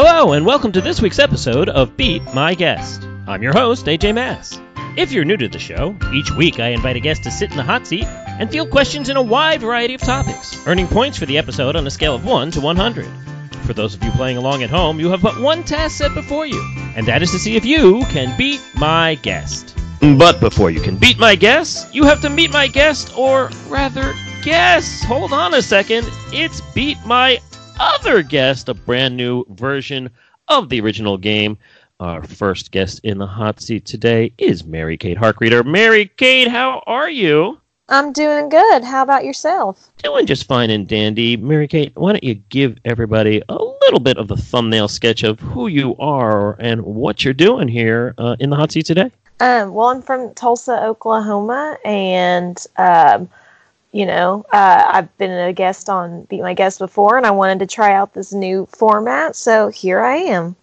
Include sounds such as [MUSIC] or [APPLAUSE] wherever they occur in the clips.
Hello, and welcome to this week's episode of Beat My Guest. I'm your host, AJ Mass. If you're new to the show, each week I invite a guest to sit in the hot seat and field questions in a wide variety of topics, earning points for the episode on a scale of 1 to 100. For those of you playing along at home, you have but one task set before you, and that is to see if you can beat my guest. But before you can beat my guest, you have to meet my guest, or rather, guess. Hold on a second. It's beat my other guest, a brand new version of the original game. Our first guest in the hot seat today is Mary Kate Harkreader. Mary Kate, how are you? I'm doing good. How about yourself? Doing just fine and dandy. Mary Kate, why don't you give everybody a little bit of the thumbnail sketch of who you are and what you're doing here uh, in the hot seat today? Um, well, I'm from Tulsa, Oklahoma, and um, you know, uh, I've been a guest on Beat My Guest before, and I wanted to try out this new format, so here I am.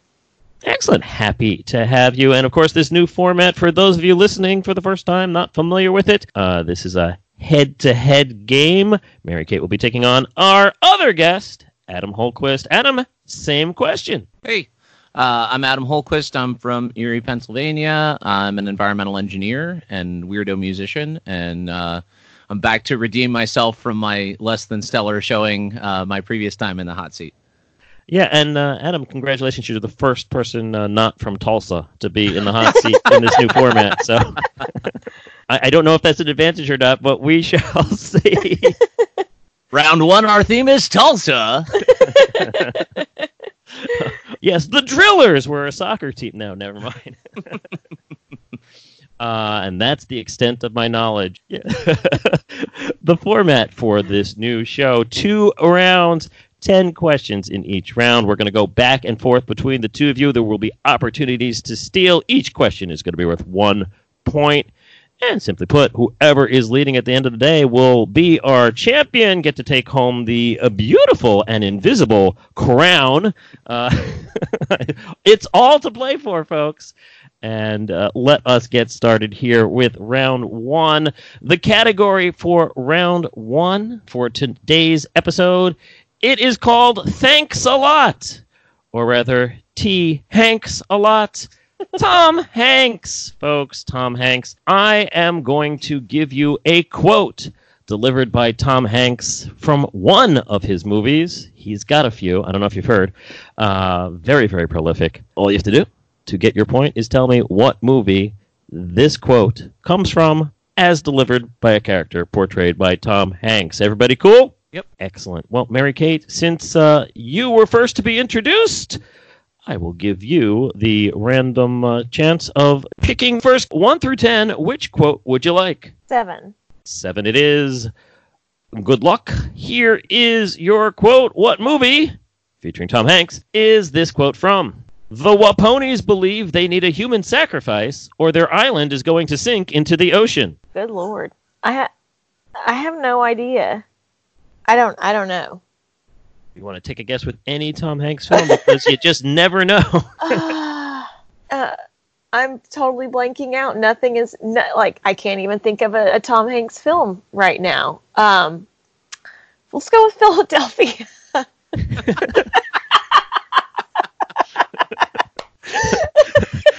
Excellent. Happy to have you. And of course, this new format for those of you listening for the first time, not familiar with it, uh, this is a head to head game. Mary Kate will be taking on our other guest, Adam Holquist. Adam, same question. Hey, uh, I'm Adam Holquist. I'm from Erie, Pennsylvania. I'm an environmental engineer and weirdo musician, and uh, I'm back to redeem myself from my less than stellar showing uh, my previous time in the hot seat. Yeah, and uh, Adam, congratulations! You're the first person uh, not from Tulsa to be in the hot seat in this new format. So [LAUGHS] I, I, don't know if that's an advantage or not, but we [LAUGHS] shall see. Round one, our theme is Tulsa. [LAUGHS] yes, the Drillers were a soccer team. No, never mind. Uh, and that's the extent of my knowledge. Yeah. [LAUGHS] the format for this new show two rounds, 10 questions in each round. We're going to go back and forth between the two of you. There will be opportunities to steal. Each question is going to be worth one point. And simply put, whoever is leading at the end of the day will be our champion, get to take home the uh, beautiful and invisible crown. Uh, [LAUGHS] it's all to play for, folks and uh, let us get started here with round one. The category for round one for today's episode it is called Thanks a Lot, or rather, T. Hanks a Lot. [LAUGHS] Tom Hanks, folks, Tom Hanks. I am going to give you a quote delivered by Tom Hanks from one of his movies. He's got a few. I don't know if you've heard. Uh, very, very prolific. All you have to do to get your point is tell me what movie this quote comes from as delivered by a character portrayed by Tom Hanks. Everybody cool? Yep. Excellent. Well, Mary Kate, since uh, you were first to be introduced, I will give you the random uh, chance of picking first 1 through 10. Which quote would you like? Seven. Seven it is. Good luck. Here is your quote. What movie, featuring Tom Hanks, is this quote from? The Waponis believe they need a human sacrifice, or their island is going to sink into the ocean. Good lord, I ha- I have no idea. I don't. I don't know. You want to take a guess with any Tom Hanks film because you just never know. uh, [LAUGHS] uh, I'm totally blanking out. Nothing is no, like I can't even think of a, a Tom Hanks film right now. Um, let's go with Philadelphia. [LAUGHS] [LAUGHS]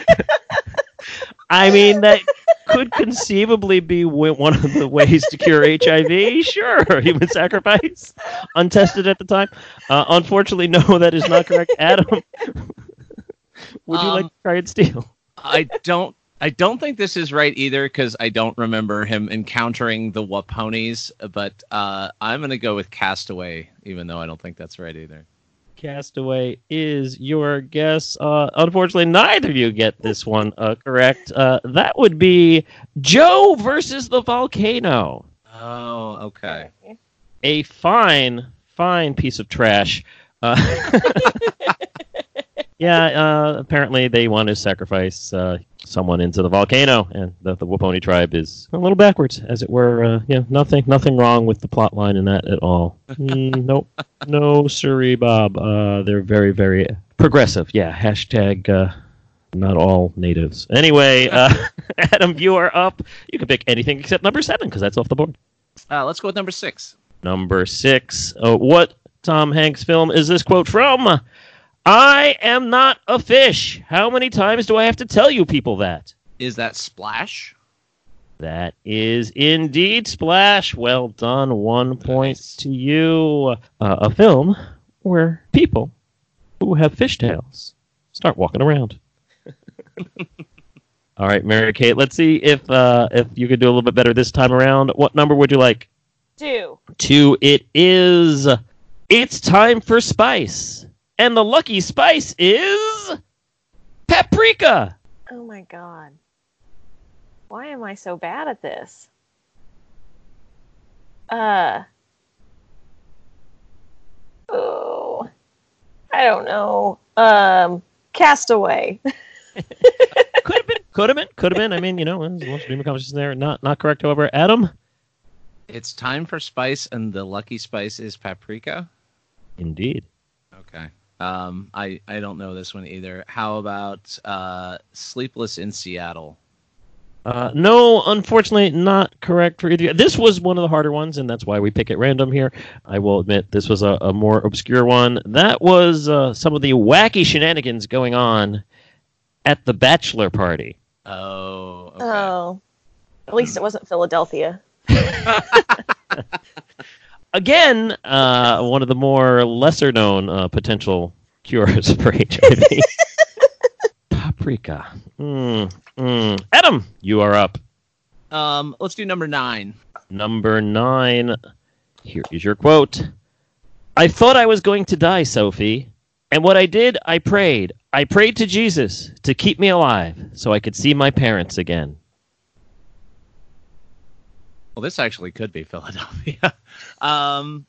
[LAUGHS] I mean, that could conceivably be one of the ways to cure HIV. Sure, human sacrifice, untested at the time. Uh, unfortunately, no, that is not correct. Adam, would you um, like to try and steal? I don't. I don't think this is right either because I don't remember him encountering the Waponis. But uh, I'm going to go with Castaway, even though I don't think that's right either. Castaway is your guess. Uh, unfortunately, neither of you get this one uh, correct. Uh, that would be Joe versus the volcano. Oh, okay. A fine, fine piece of trash. Uh, [LAUGHS] [LAUGHS] yeah, uh, apparently they want to sacrifice uh, someone into the volcano, and the, the Waponi tribe is a little backwards, as it were. Uh, yeah, nothing, nothing wrong with the plot line in that at all. [LAUGHS] Mm, nope, no, sorry, Bob. Uh, they're very, very progressive. Yeah, hashtag. Uh, not all natives. Anyway, uh, [LAUGHS] Adam, you are up. You can pick anything except number seven because that's off the board. Uh, let's go with number six. Number six. Uh, what Tom Hanks film is this quote from? I am not a fish. How many times do I have to tell you people that? Is that Splash? That is indeed Splash. Well done. One point Nice. to you. Uh, a film where people who have fishtails start walking around. [LAUGHS] All right, Mary Kate. Let's see if uh, if you could do a little bit better this time around. What number would you like? Two. Two. It is. It's time for spice, and the lucky spice is paprika. Oh my god. Why am I so bad at this? Uh. Oh. I don't know. Um. Castaway. [LAUGHS] could have been, could have been, could have been. I mean, you know, there's a bunch of stream of consciousness there. Not, not correct. However, Adam. It's time for spice, and the lucky spice is paprika. Indeed. Okay. Um, I I don't know this one either. How about uh, Sleepless in Seattle? Uh, no, unfortunately, not correct for either. This was one of the harder ones, and that's why we pick at random here. I will admit this was a, a more obscure one. That was uh, some of the wacky shenanigans going on at the bachelor party. Oh. Okay. Oh. At least it wasn't Philadelphia. [LAUGHS] [LAUGHS] Again, uh, one of the more lesser known uh, potential cures [LAUGHS] for HIV. Paprika. Mm, mm. Adam, you are up. Um, let's do number nine. Number nine. Here is your quote. I thought I was going to die, Sophie. And what I did, I prayed. I prayed to Jesus to keep me alive so I could see my parents again. Well, this actually could be Philadelphia. [LAUGHS] um,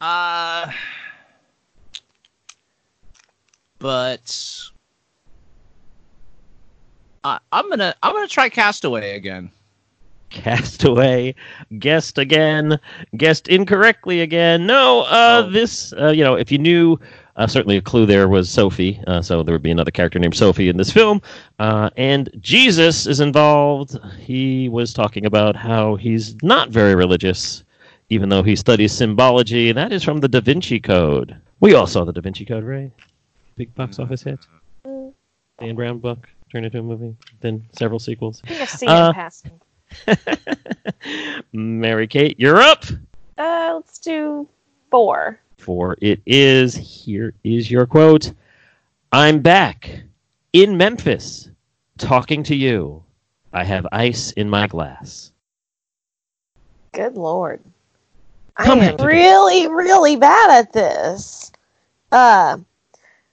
uh, but I I'm gonna I'm gonna try Castaway again. Castaway, guessed again, guessed incorrectly again. No, uh, Oh. this, uh, you know, if you knew, uh, certainly a clue there was Sophie, uh, so there would be another character named Sophie in this film. Uh, and Jesus is involved. He was talking about how he's not very religious, even though he studies symbology, and that is from the Da Vinci Code. We all saw the Da Vinci Code, right? Big box office hit. Dan Brown book turned into a movie, then several sequels. I think I've seen Uh, it passing. [LAUGHS] Mary Kate, you're up. Uh, let's do four. For it is, here is your quote I'm back in Memphis talking to you. I have ice in my glass. Good lord. Come I am really, really bad at this. Uh,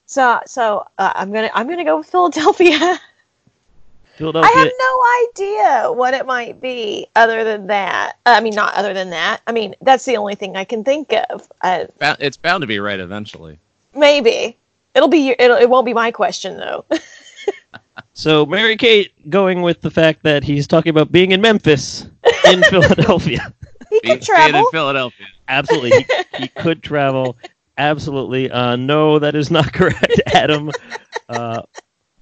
so so uh, I'm gonna I'm gonna go with Philadelphia. [LAUGHS] I have no idea what it might be other than that. I mean, not other than that. I mean, that's the only thing I can think of. Uh, It's bound to be right eventually. maybe it'll be your- it'll, it won't be my question though. [LAUGHS] So Mary Kate going with the fact that he's talking about being in Memphis in [LAUGHS] Philadelphia. he could being travel. in Philadelphia. Absolutely. He, he could travel. Absolutely. Uh, no, that is not [LAUGHS] correct, Adam. Uh,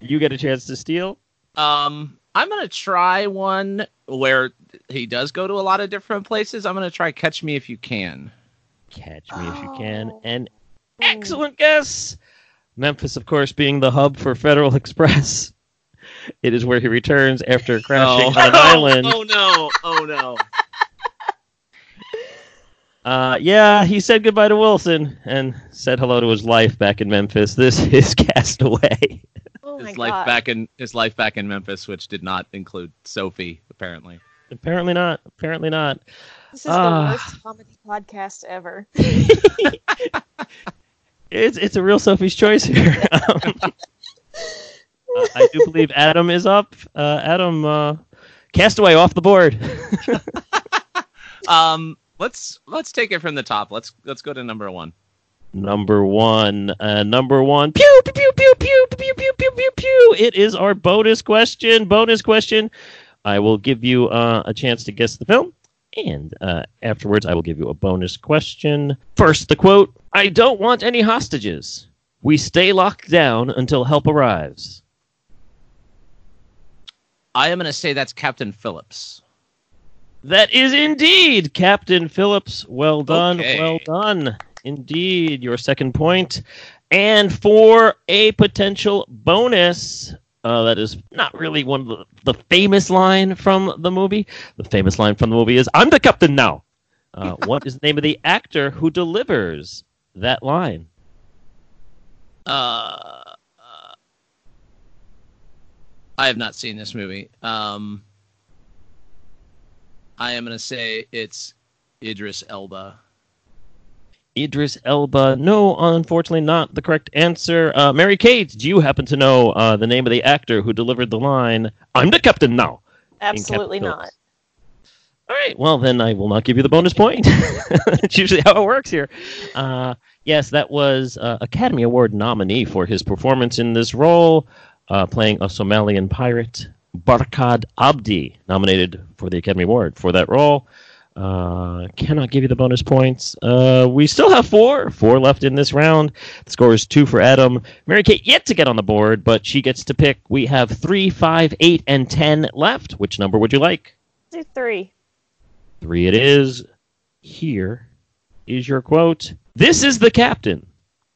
you get a chance to steal. Um, I'm gonna try one where he does go to a lot of different places. I'm gonna try Catch Me If You Can. Catch me if you can. Oh. An excellent guess. Memphis, of course, being the hub for Federal [LAUGHS] Express. It is where he returns after [LAUGHS] crashing on an island. Oh no! Oh no! [LAUGHS] Uh, yeah, he said goodbye to Wilson and said hello to his life back in Memphis. This is Castaway. Oh my his life god. back in his life back in Memphis, which did not include Sophie, apparently. Apparently not. Apparently not. This is Ah. the worst comedy podcast ever. [LAUGHS] It's it's a real Sophie's choice here. [LAUGHS] um, uh, I do believe Adam is up. Uh, Adam, uh, Castaway off the board. [LAUGHS] Um, let's let's take it from the top. Let's let's go to number one. Number one. Uh, number one. Pew pew pew pew pew pew pew pew pew pew. It is our bonus question. Bonus question. I will give you uh, a chance to guess the film, and uh, afterwards I will give you a bonus question. First, the quote: "I don't want any hostages. We stay locked down until help arrives." I am gonna say that's Captain Phillips. That is indeed Captain Phillips. Well done. Okay. Well done. Indeed. Your second point. And for a potential bonus, uh, that is not really one of the, the famous line from the movie. The famous line from the movie is "I'm the captain now." Uh, [LAUGHS] what is the name of the actor who delivers that line? Uh, uh, I have not seen this movie. Um, I am going to say it's Idris Elba. Idris Elba. No, unfortunately, not the correct answer. Uh, Mary Kate, do you happen to know uh, the name of the actor who delivered the line, I'm the captain now? Absolutely not. All right, well, then I will not give you the bonus point. [LAUGHS] It's usually how it works here. Uh, yes, that was uh, Academy Award nominee for his performance in this role, uh, playing a Somalian pirate, Barkhad Abdi, nominated for the Academy Award for that role. Uh, cannot give you the bonus points. Uh, we still have four, four left in this round. The score is two for Adam. Mary Kate yet to get on the board, but she gets to pick. We have three, five, eight, and ten left. Which number would you like? Do three. Three it is. Here is your quote. This is the captain.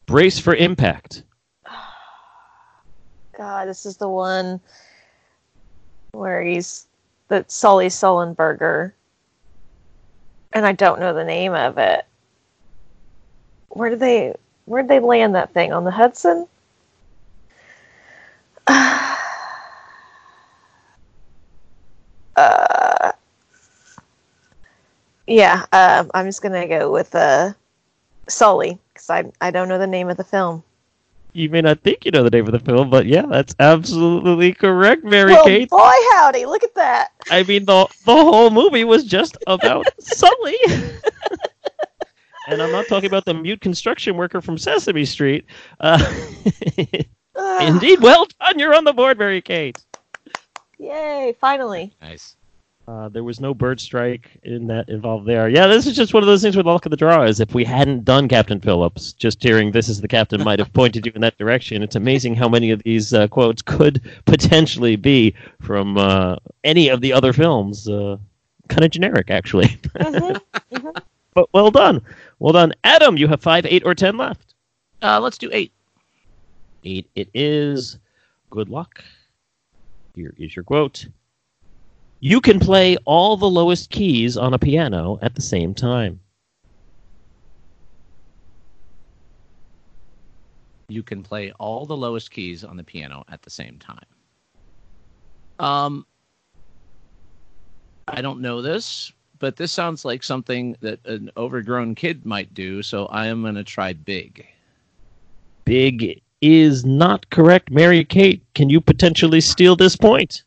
Brace for impact. [SIGHS] God, this is the one where he's the Sully Sullenberger, and I don't know the name of it. Where did they where did they land that thing on the Hudson? [SIGHS] Uh, yeah, um, I'm just gonna go with uh, Sully because I I don't know the name of the film. You may not think you know the name of the film, but yeah, that's absolutely correct, Mary well, Kate. boy, howdy! Look at that. I mean, the the whole movie was just about [LAUGHS] Sully. and I'm not talking about the mute construction worker from Sesame Street. Uh, [LAUGHS] indeed, well done. You're on the board, Mary Kate. Yay! Finally. Nice. Uh, there was no bird strike in that involved there. Yeah, this is just one of those things where the luck of the draw is. If we hadn't done Captain Phillips, just hearing "This is the captain" might have pointed you in that direction. It's amazing how many of these uh, quotes could potentially be from uh, any of the other films. Uh, kind of generic, actually. hmm [LAUGHS] but well done, well done, Adam. You have five, eight, or ten left. Uh, let's do eight. Eight. It is. Good luck. Here is your quote. You can play all the lowest keys on a piano at the same time. You can play all the lowest keys on the piano at the same time. Um, I don't know this, but this sounds like something that an overgrown kid might do. So I am going to try big. Big is not correct. Mary Kate, can you potentially steal this point?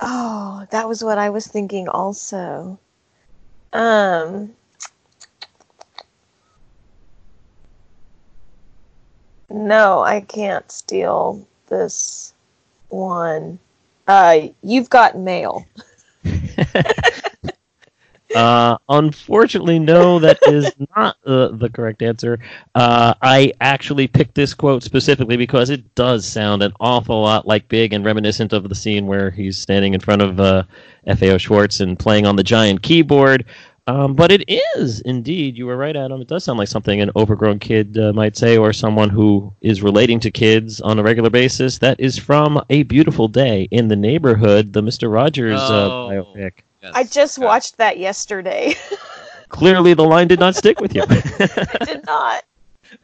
Oh, that was what I was thinking also. Um. No, I can't steal this one. Uh, you've got mail. [LAUGHS] [LAUGHS] Uh, unfortunately, no, that [LAUGHS] is not uh, the correct answer. Uh, I actually picked this quote specifically because it does sound an awful lot like Big and reminiscent of the scene where he's standing in front of uh, FAO Schwarz and playing on the giant keyboard. Um, but it is indeed, you were right, Adam. It does sound like something an overgrown kid uh, might say, or someone who is relating to kids on a regular basis. That is from A Beautiful Day in the Neighborhood, the Mr. Rogers Oh. uh, biopic. Yes. I just Okay. watched that yesterday. [LAUGHS] Clearly, the line did not stick with you. Did not.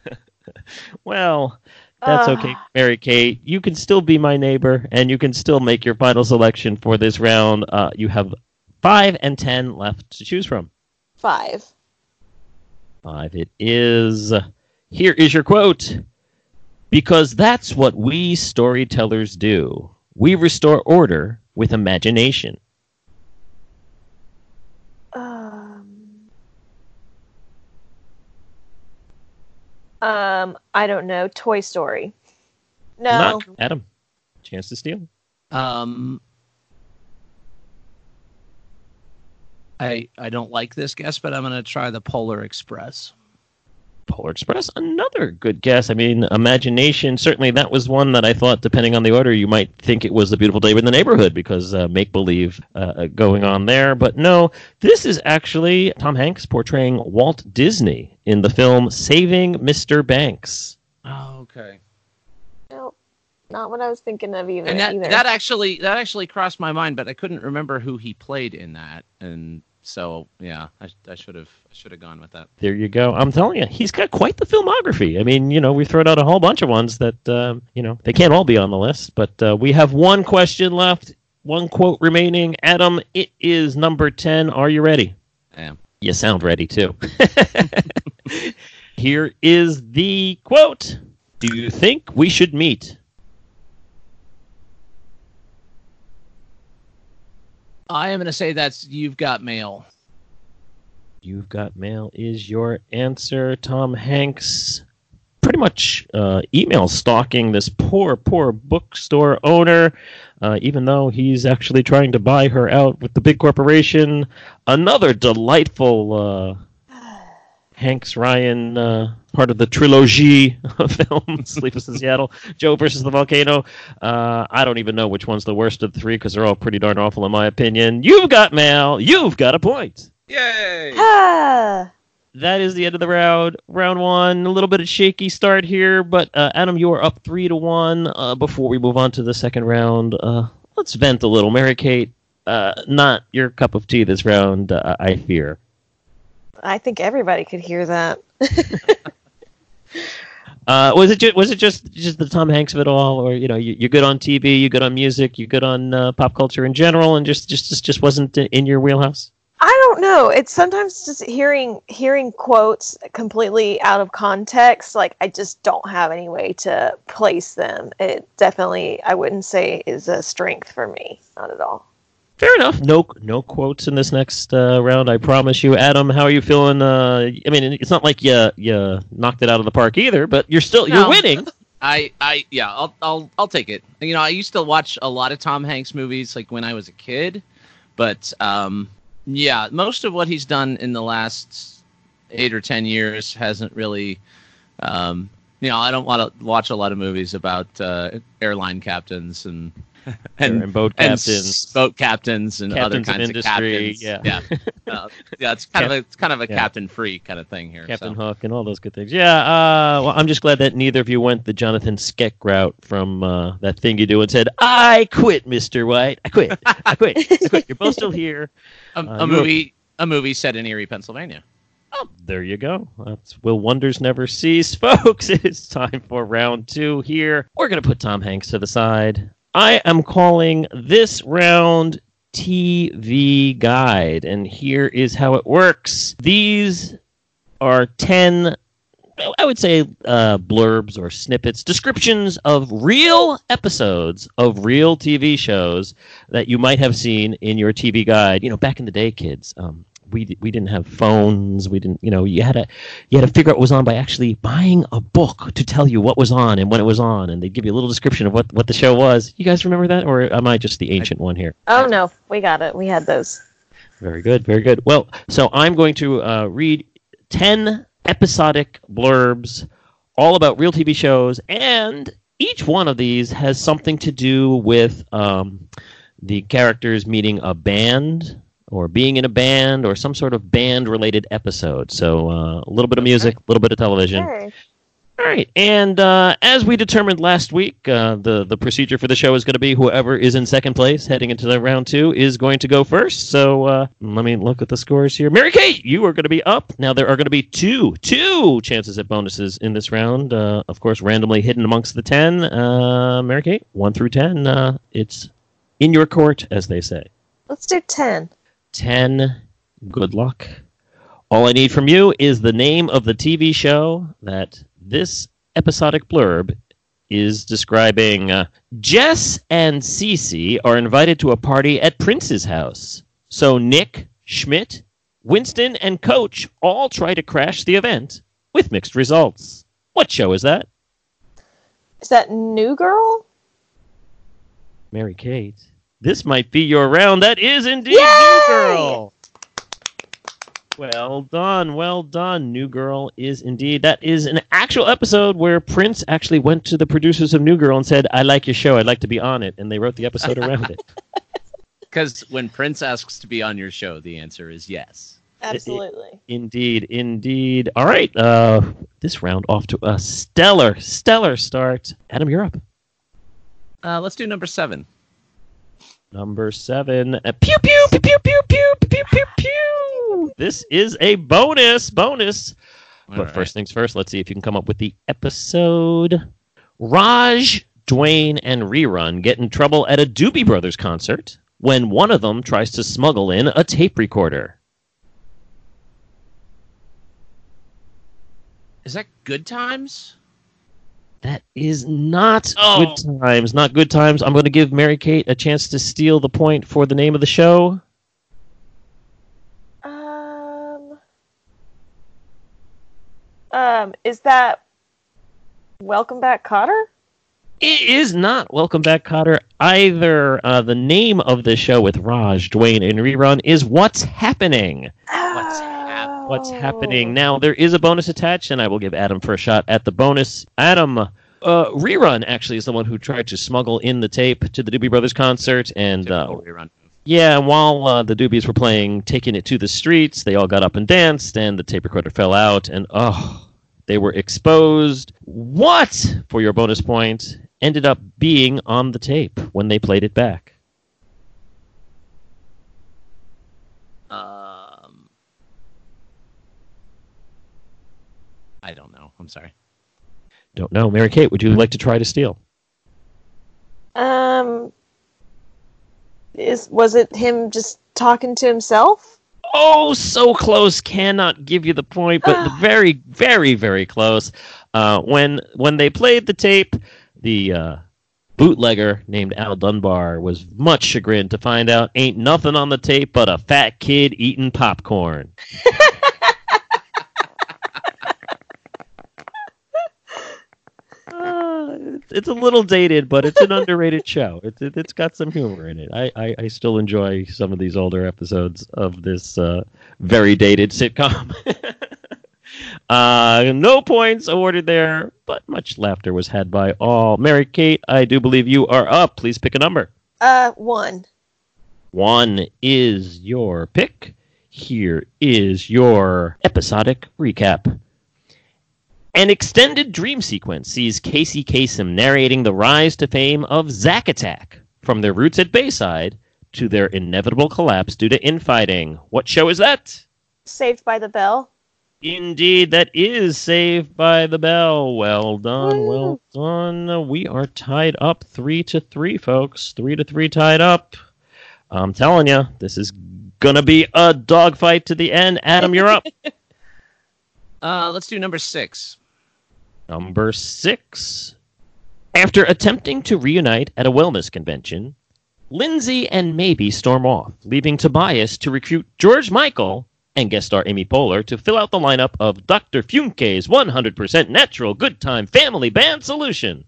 [LAUGHS] well, that's Ah. okay, Mary Kate. You can still be my neighbor, and you can still make your final selection for this round. Uh, you have five and ten left to choose from. Five. Five it is. Here is your quote. Because that's what we storytellers do. We restore order with imagination. Um, I don't know. Toy Story. No. Not Adam. Chance to steal. Um, I I don't like this guess, but I'm going to try the Polar Express. Polar Express, another good guess. I mean, imagination. Certainly, that was one that I thought, depending on the order, you might think it was the beautiful day in the neighborhood because uh, make believe uh, going on there. But no, this is actually Tom Hanks portraying Walt Disney in the film Saving Mr. Banks. Oh, okay. Nope. Not what I was thinking of either. And that either. that actually that actually crossed my mind, but I couldn't remember who he played in that, and so yeah, I, I should have I should have gone with that. There you go. I'm telling you, he's got quite the filmography. I mean, you know, we've thrown out a whole bunch of ones that, um, you know, they can't all be on the list, but uh, we have one question left, one quote remaining. Adam, it is number 10. Are you ready? I am. You sound ready, too. [LAUGHS] Here is the quote Do you think we should meet? I am going to say that's you've got mail. You've got mail is your answer. Tom Hanks pretty much uh, email stalking this poor, poor bookstore owner, uh, even though he's actually trying to buy her out with the big corporation. Another delightful uh, Hanks Ryan uh, part of the trilogy [LAUGHS] of films, Sleepless in Seattle, Joe versus the Volcano. Uh, I don't even know which one's the worst of the three because they're all pretty darn awful in my opinion. You've got mail. You've got a point. Yay! Ah, that is the end of the round. Round one, a little bit of shaky start here, but uh, Adam, you are up three to one. Uh, before we move on to the second round, uh, let's vent a little. Mary Kate, uh, not your cup of tea this round, uh, I fear. I think everybody could hear that. [LAUGHS] Uh, was it just was it just just the Tom Hanks of it all, or you know you, you're good on TV, you're good on music, you're good on uh, pop culture in general, and just just just just wasn't in your wheelhouse? I don't know. It's sometimes just hearing hearing quotes completely out of context. Like I just don't have any way to place them. It definitely I wouldn't say is a strength for me. Not at all. Fair enough. No, no quotes in this next uh, round. I promise you, Adam. How are you feeling? Uh, I mean, it's not like you you knocked it out of the park either, but you're still No. you're winning. [LAUGHS] I, I, yeah, I'll, I'll, I'll take it. You know, I used to watch a lot of Tom Hanks movies, like when I was a kid, but um, yeah, most of what he's done in the last eight or ten years hasn't really, um, you know, I don't want to watch a lot of movies about uh, airline captains and [LAUGHS] and and boat captains. s- boat captains and other Captains of kinds of, industry, captains. yeah. yeah, [LAUGHS] uh, yeah. It's kind of a, it's kind of a Yeah. captain free kind of thing here. Captain so. Hook and all those good things. Yeah. Uh, well, I'm just glad that neither of you went the Jonathan Schaech route from uh, that thing you do and said, "I quit, Mister White. I quit. I quit. I quit." You're both still here. [LAUGHS] A, Uh, a you're- movie, a movie set in Erie, Pennsylvania. Oh, there you go. That's Will Wonders Never Cease, folks. It's time for round two here. We're going to put Tom Hanks to the side. I am calling this round TV Guide, and here is how it works. These are 10, I would say, uh, blurbs or snippets, descriptions of real episodes of real TV shows that you might have seen in your TV Guide. You know, back in the day, kids. Um, we, we didn't have phones. We didn't, you know, you had to you had to figure out what was on by actually buying a book to tell you what was on and when it was on, and they'd give you a little description of what, what the show was. You guys remember that, or am I just the ancient one here? Oh no, we got it. We had those. Very good, very good. Well, so I'm going to uh, read 10 episodic blurbs all about real TV shows, and each one of these has something to do with um, the characters meeting a band or being in a band or some sort of band related episode. So uh, a little bit of music, a little bit of television. Sure. All right, and uh, as we determined last week, uh, the the procedure for the show is going to be whoever is in second place heading into the round two is going to go first. So uh, let me look at the scores here. Mary Kate, you are going to be up. Now there are going to be two two chances at bonuses in this round. Uh, of course, randomly hidden amongst the ten. Uh, Mary Kate, one through ten. Uh, it's in your court, as they say. Let's do ten. 10. Good luck. All I need from you is the name of the TV show that this episodic blurb is describing. Uh, Jess and Cece are invited to a party at Prince's house. So Nick, Schmidt, Winston, and Coach all try to crash the event with mixed results. What show is that? Is that New Girl? Mary Kate. This might be your round. That is indeed Yay! New Girl. Well done, well done. New Girl is indeed. That is an actual episode where Prince actually went to the producers of New Girl and said, I like your show. I'd like to be on it. And they wrote the episode around it. [LAUGHS] Because when Prince asks to be on your show, the answer is yes. Absolutely. Indeed, indeed. All right, uh, this round off to a stellar, stellar start. Adam, you're up. Uh, let's do number seven. Number seven. Uh, pew, pew, pew, pew, pew, pew, pew, pew, pew. This is a bonus, bonus. All but right. first things first, let's see if you can come up with the episode. Raj, Dwayne, and Rerun get in trouble at a Doobie Brothers concert when one of them tries to smuggle in a tape recorder. is that Good Times? That is not Oh. good times. Not good times. I'm going to give Mary Kate a chance to steal the point for the name of the show. Um. Um. Is that Welcome Back, Kotter? It is not Welcome Back, Kotter. Either uh, the name of the show with Raj, Dwayne, and Rerun is What's Happening. What's hap- What's happening now? There is a bonus attached, and I will give Adam first shot at the bonus. Adam, uh, Rerun actually is the one who tried to smuggle in the tape to the Doobie Brothers concert, and uh, rerun. Yeah, while uh, the Doobies were playing Taking It to the Streets, they all got up and danced, and the tape recorder fell out, and oh, they were exposed. What, for your bonus point, ended up being on the tape when they played it back? Um, I don't know. I'm sorry. Don't know. Mary Kate, would you like to try to steal? Um. Is was it him just talking to himself? Oh, so close. Cannot give you the point, but very, very, very close. Uh, when when they played the tape, the uh, bootlegger named Al Dunbar was much chagrined to find out ain't nothing on the tape but a fat kid eating popcorn. [LAUGHS] it's- it's a little dated, but it's an [LAUGHS] underrated show. It's it, it's got some humor in it. I, I, I still enjoy some of these older episodes of this uh, very dated sitcom. [LAUGHS] uh, no points awarded there, but much laughter was had by all. Mary Kate, I do believe you are up. Please pick a number. Uh, one. One is your pick. Here is your episodic recap. An extended dream sequence sees Casey Kasem narrating the rise to fame of Zack Attack, from their roots at Bayside to their inevitable collapse due to infighting. What show is that? Saved by the Bell. Indeed, that is Saved by the Bell. Well done, Woo. well done. We are tied up three to three, folks. Three to three tied up. I'm telling you, this is gonna be a dogfight to the end. Adam, you're up. [LAUGHS] Uh, let's do number six. Number six. After attempting to reunite at a wellness convention, Lindsay and Maeby storm off, leaving Tobias to recruit George Michael and guest star Amy Poehler to fill out the lineup of Dr. Funke's 100% natural good time family band solution.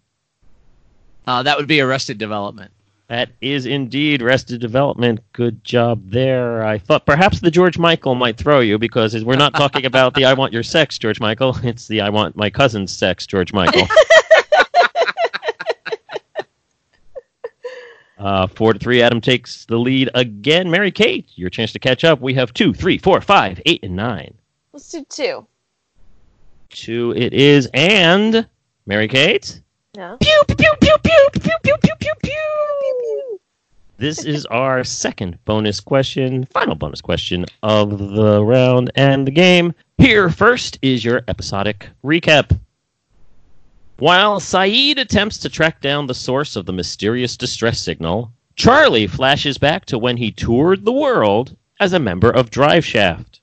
Uh, that would be Arrested Development. That is indeed Arrested Development. Good job there. I thought perhaps the George Michael might throw you because we're not talking about the I Want Your Sex, George Michael. [LAUGHS] It's the I Want My Cousin's Sex, George Michael. [LAUGHS] uh, four to three, Adam takes the lead again. Mary Kate, your chance to catch up. We have two, three, four, five, eight, and nine. Let's do two. Two it is, and Mary Kate? No. Pew, pew, pew, pew, pew, pew. This is our second bonus question, final bonus question of the round and the game. Here first is your episodic recap. While Sayid attempts to track down the source of the mysterious distress signal, Charlie flashes back to when he toured the world as a member of Drive Shaft.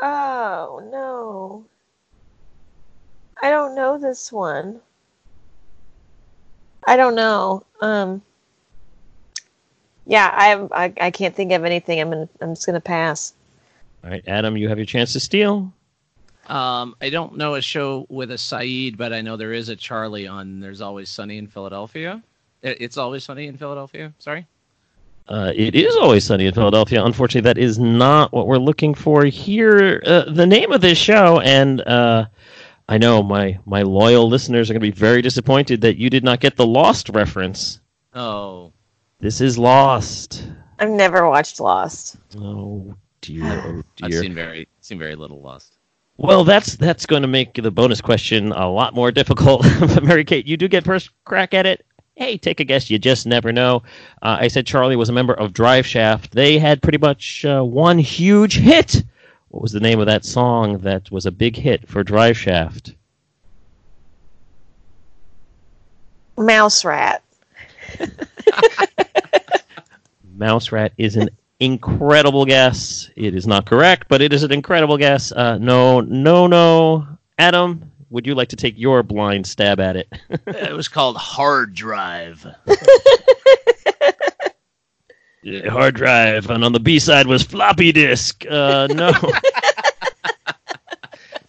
Oh no. I don't know this one. I don't know. Um Yeah, I I, I can't think of anything. I'm gonna I'm just gonna pass. All right, Adam, you have your chance to steal. Um, I don't know a show with a Sayid, but I know there is a Charlie on There's Always Sunny in Philadelphia. It's Always Sunny in Philadelphia. Sorry. Uh, it is always sunny in Philadelphia. Unfortunately, that is not what we're looking for here. Uh, the name of this show, and uh, I know my my loyal listeners are going to be very disappointed that you did not get the Lost reference. Oh, This is Lost. I've never watched Lost. Oh dear, oh [SIGHS] dear. I've seen very seen very little Lost. Well, that's that's going to make the bonus question a lot more difficult. [LAUGHS] but Mary Kate, you do get first crack at it. Hey, take a guess. You just never know. Uh, I said Charlie was a member of Drive Shaft. They had pretty much uh, one huge hit. What was the name of that song that was a big hit for Drive Shaft? Mouse Rat. [LAUGHS] Mouse Rat is an incredible guess. It is not correct, but it is an incredible guess. Uh, no, no, no. Adam, would you like to take your blind stab at it? [LAUGHS] it was called Hard Drive. [LAUGHS] Yeah, hard drive, and on the B side was floppy disk. Uh, no. [LAUGHS]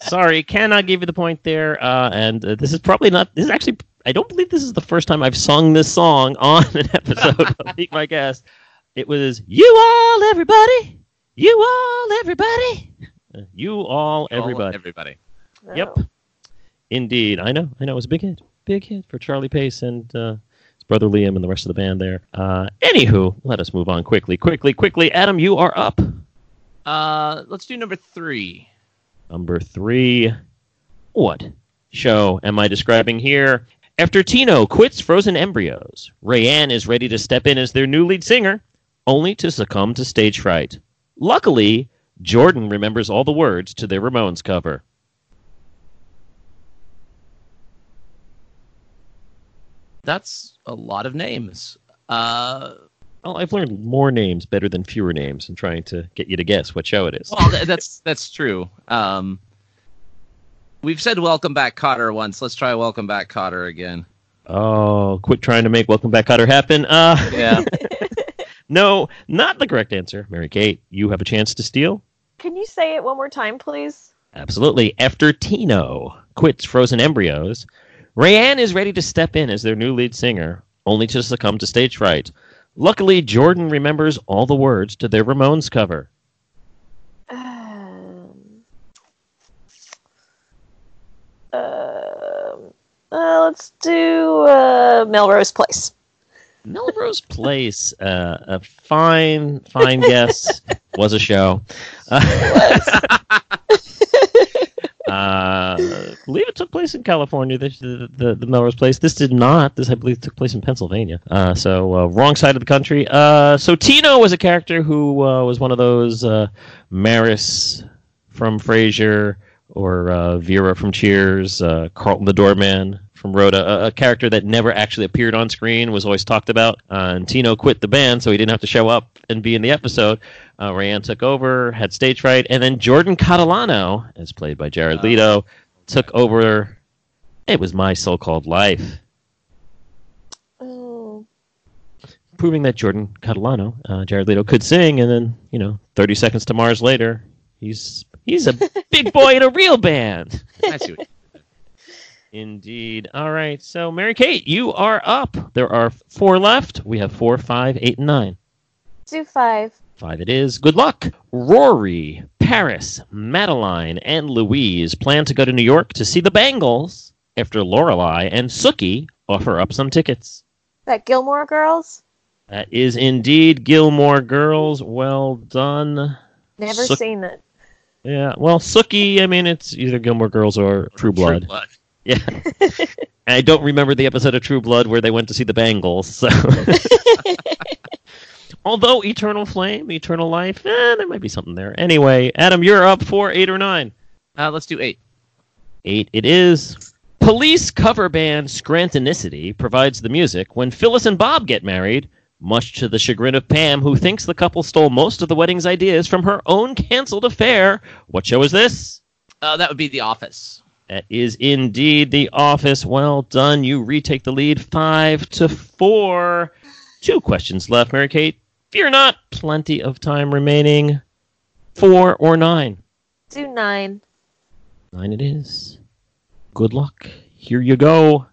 Sorry, cannot give you the point there. Uh, and uh, this is probably not. This is actually. I don't believe this is the first time I've sung this song on an episode of Meet My Guest. It was "You All Everybody, You All Everybody, Uh, You All Everybody." Everybody. Yep. Oh. Indeed, I know. I know. It was a big hit. Big hit for Charlie Pace and uh, his brother Liam and the rest of the band there. Uh, anywho, let us move on quickly, quickly, quickly. Adam, you are up. Uh, let's do number three. Number three. What show am I describing here? After Tino quits Frozen Embryos, Rayanne is ready to step in as their new lead singer, only to succumb to stage fright. Luckily, Jordan remembers all the words to their Ramones cover. That's a lot of names. Uh, Well, I've learned more names better than fewer names in trying to get you to guess what show it is. well, that's that's true. Um, we've said "Welcome Back, Kotter" once. Let's try "Welcome Back, Kotter" again. Oh, quit trying to make Welcome Back Kotter happen. Uh, Yeah. [LAUGHS] no, not the correct answer. Mary Kate, you have a chance to steal. Can you say it one more time, please? Absolutely. After Tino quits Frozen Embryos, Rayanne is ready to step in as their new lead singer, only to succumb to stage fright. Luckily, Jordan remembers all the words to their Ramones cover. Um, um, uh, let's do uh, Melrose Place. Melrose Place, uh, a fine, fine guess, [LAUGHS] was a show. Uh, [LAUGHS] I believe it took place in California. This, the, the the Melrose Place. This did not. This I believe took place in Pennsylvania. Uh, so uh, wrong side of the country. Uh, so Tino was a character who uh, was one of those uh, Maris from Frasier or uh, Vera from Cheers, uh, Carlton the doorman from Rhoda, a, a character that never actually appeared on screen, was always talked about. Uh, and Tino quit the band, so he didn't have to show up and be in the episode. Uh, Rayanne took over, had stage fright, and then Jordan Catalano, as played by Jared Leto, took over. It was my so-called life, Oh, proving that Jordan Catalano, uh, Jared Leto, could sing, and then you know, 30 seconds to Mars later, he's he's a big boy in a real band. I see [LAUGHS] Indeed. All right. So, Mary Kate, you are up. There are four left. We have four, five, eight, and nine. do five. Five it is. Good luck. Rory, Paris, Madeline, and Louise plan to go to New York to see the Bangles after Lorelai and Sookie offer up some tickets. That Gilmore Girls. That is indeed Gilmore Girls. Well done. Never Sook- seen it. Yeah. Well, Sookie. I mean, it's either Gilmore Girls or True Blood. Blood. Yeah. [LAUGHS] I don't remember the episode of True Blood where they went to see the Bangles. So. [LAUGHS] Although Eternal Flame, Eternal Life, eh, there might be something there. Anyway, Adam, you're up for eight or nine. Uh, let's do eight. Eight it is. Police cover band Scrantonicity provides the music when Phyllis and Bob get married, much to the chagrin of Pam, who thinks the couple stole most of the wedding's ideas from her own canceled affair. What show is this? Uh, that would be The Office. That is indeed The Office. Well done. You retake the lead five to four. Two questions left, Mary Kate. Fear not. Plenty of time remaining. Four or nine? Do nine. Nine it is. Good luck. Here you go.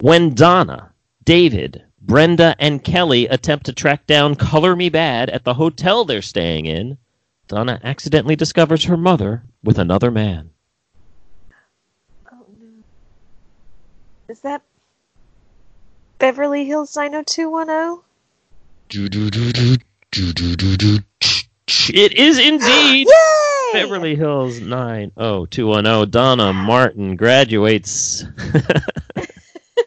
When Donna, David, Brenda, and Kelly attempt to track down Color Me Badd at the hotel they're staying in, Donna accidentally discovers her mother with another man. Is that Beverly Hills 90210? It is indeed! [GASPS] Beverly Hills 90210. Donna Martin graduates. [LAUGHS]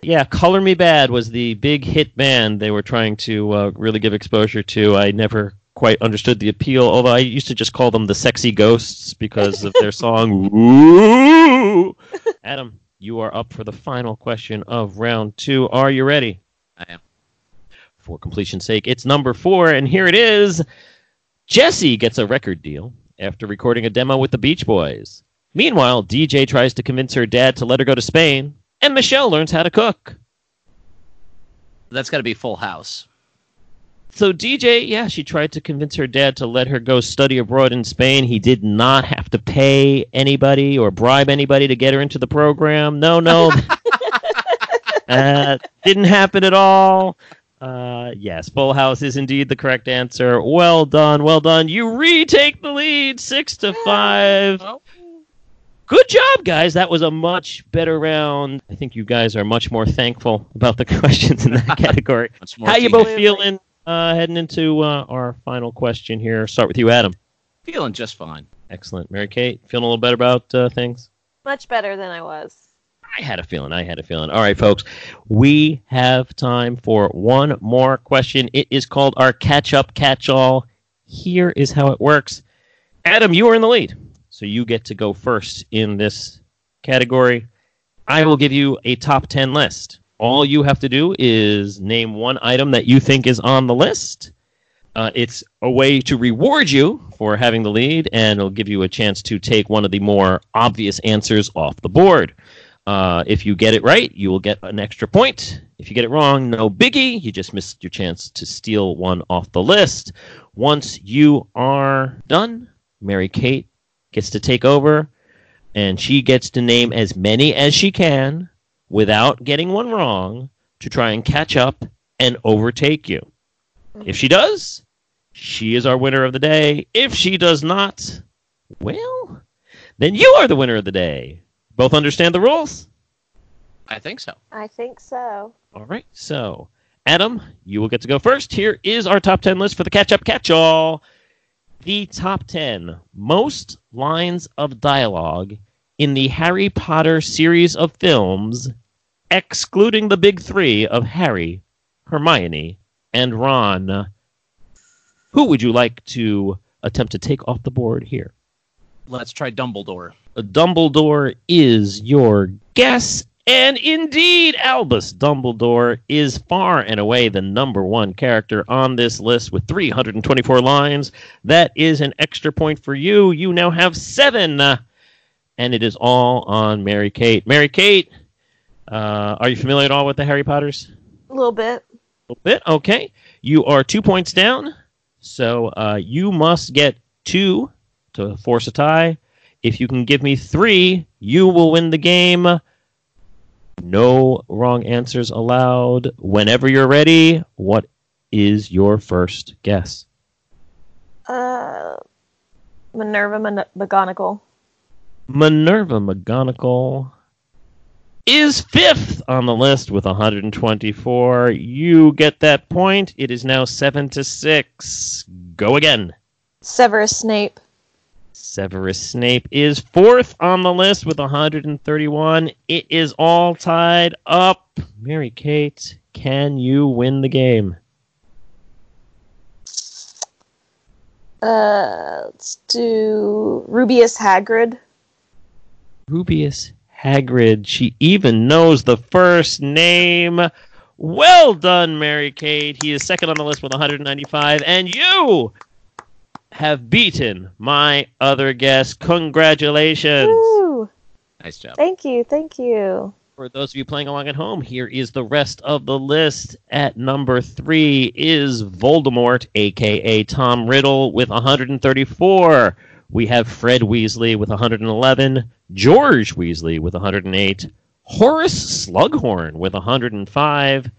yeah, Color Me Badd was the big hit band they were trying to uh, really give exposure to. I never quite understood the appeal, although I used to just call them the Sexy Ghosts because of their song. [LAUGHS] Ooh. Adam, you are up for the final question of round two. Are you ready? I am. For completion's sake, it's number four, and here it is. Jesse gets a record deal after recording a demo with the Beach Boys. Meanwhile, DJ tries to convince her dad to let her go to Spain, and Michelle learns how to cook. That's got to be Full House. So DJ, yeah, she tried to convince her dad to let her go study abroad in Spain. He did not have to pay anybody or bribe anybody to get her into the program. No, no. [LAUGHS] uh, didn't happen at all. Uh, yes, Full House is indeed the correct answer. Well done, well done. You retake the lead, six to five. Good job, guys. That was a much better round. I think you guys are much more thankful about the [LAUGHS] questions in that [LAUGHS] category. Much more How you both feeling uh, heading into uh, our final question here? Start with you, Adam. Feeling just fine. Excellent. Mary Kate, feeling a little better about uh, things? Much better than I was. I had a feeling. I had a feeling. All right, folks. We have time for one more question. It is called our catch up catch all. Here is how it works. Adam, you are in the lead. So you get to go first in this category. I will give you a top 10 list. All you have to do is name one item that you think is on the list. Uh, it's a way to reward you for having the lead, and it'll give you a chance to take one of the more obvious answers off the board. Uh, if you get it right, you will get an extra point. If you get it wrong, no biggie. You just missed your chance to steal one off the list. Once you are done, Mary Kate gets to take over, and she gets to name as many as she can without getting one wrong to try and catch up and overtake you. If she does, she is our winner of the day. If she does not, well, then you are the winner of the day. Both understand the rules? I think so. I think so. All right. So, Adam, you will get to go first. Here is our top 10 list for the catch up catch all. The top 10 most lines of dialogue in the Harry Potter series of films, excluding the big three of Harry, Hermione, and Ron. Who would you like to attempt to take off the board here? Let's try Dumbledore. Dumbledore is your guess. And indeed, Albus Dumbledore is far and away the number one character on this list with 324 lines. That is an extra point for you. You now have seven. And it is all on Mary Kate. Mary Kate, uh, are you familiar at all with the Harry Potters? A little bit. A little bit. Okay. You are two points down. So uh, you must get two to force a tie. If you can give me three, you will win the game. No wrong answers allowed. Whenever you're ready, what is your first guess? Uh, Minerva Mon- McGonagall. Minerva McGonagall is fifth on the list with 124. You get that point. It is now seven to six. Go again. Severus Snape. Severus Snape is fourth on the list with 131. It is all tied up. Mary Kate, can you win the game? Uh, let's do Rubeus Hagrid. Rubeus Hagrid. She even knows the first name. Well done, Mary Kate. He is second on the list with 195. And you have beaten my other guest. Congratulations. Woo! Nice job. Thank you, thank you. For those of you playing along at home, here is the rest of the list. At number three is Voldemort, aka Tom Riddle, with 134. We have Fred Weasley with 111, George Weasley with 108, Horace Slughorn with 105,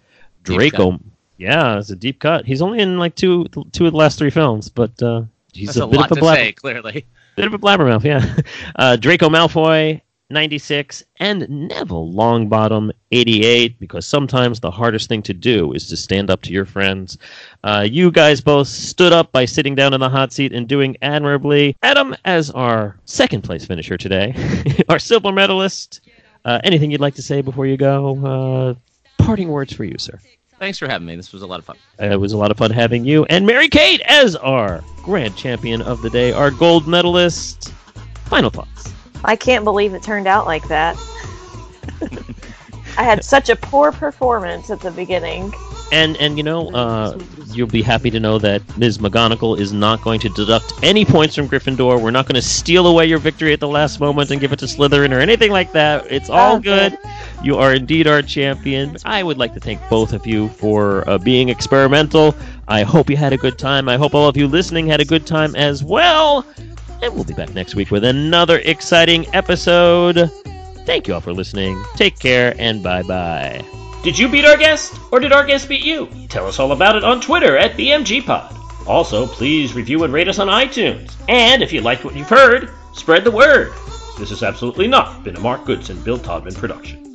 Draco. Yeah, it's a deep cut. He's only in like two two of the last three films, but uh, he's That's a, a, bit lot of a to blabber say, clearly. [LAUGHS] bit of a blabbermouth, yeah. [LAUGHS] Uh, Draco Malfoy 96, and Neville Longbottom 88, because sometimes the hardest thing to do is to stand up to your friends. Uh, you guys both stood up by sitting down in the hot seat and doing admirably. Adam, as our second place finisher today, [LAUGHS] our silver medalist, uh, anything you'd like to say before you go? Uh, parting words for you, sir. Thanks for having me. This was a lot of fun. Uh, it was a lot of fun having you and Mary Kate as our grand champion of the day, our gold medalist. Final thoughts. I can't believe it turned out like that. I had such a poor performance at the beginning. And and you know, uh, you'll be happy to know that Ms. McGonagall is not going to deduct any points from Gryffindor. We're not going to steal away your victory at the last moment and give it to Slytherin or anything like that. It's all Okay. good. You are indeed our champion. I would like to thank both of you for uh, being experimental. I hope you had a good time. I hope all of you listening had a good time as well. And we'll be back next week with another exciting episode. Thank you all for listening. Take care and bye bye. Did you beat our guest, or did our guest beat you? Tell us all about it on Twitter at BMGPod. Also, please review and rate us on iTunes. And if you liked what you've heard, spread the word. This has absolutely not been a Mark Goodson, Bill Todman production.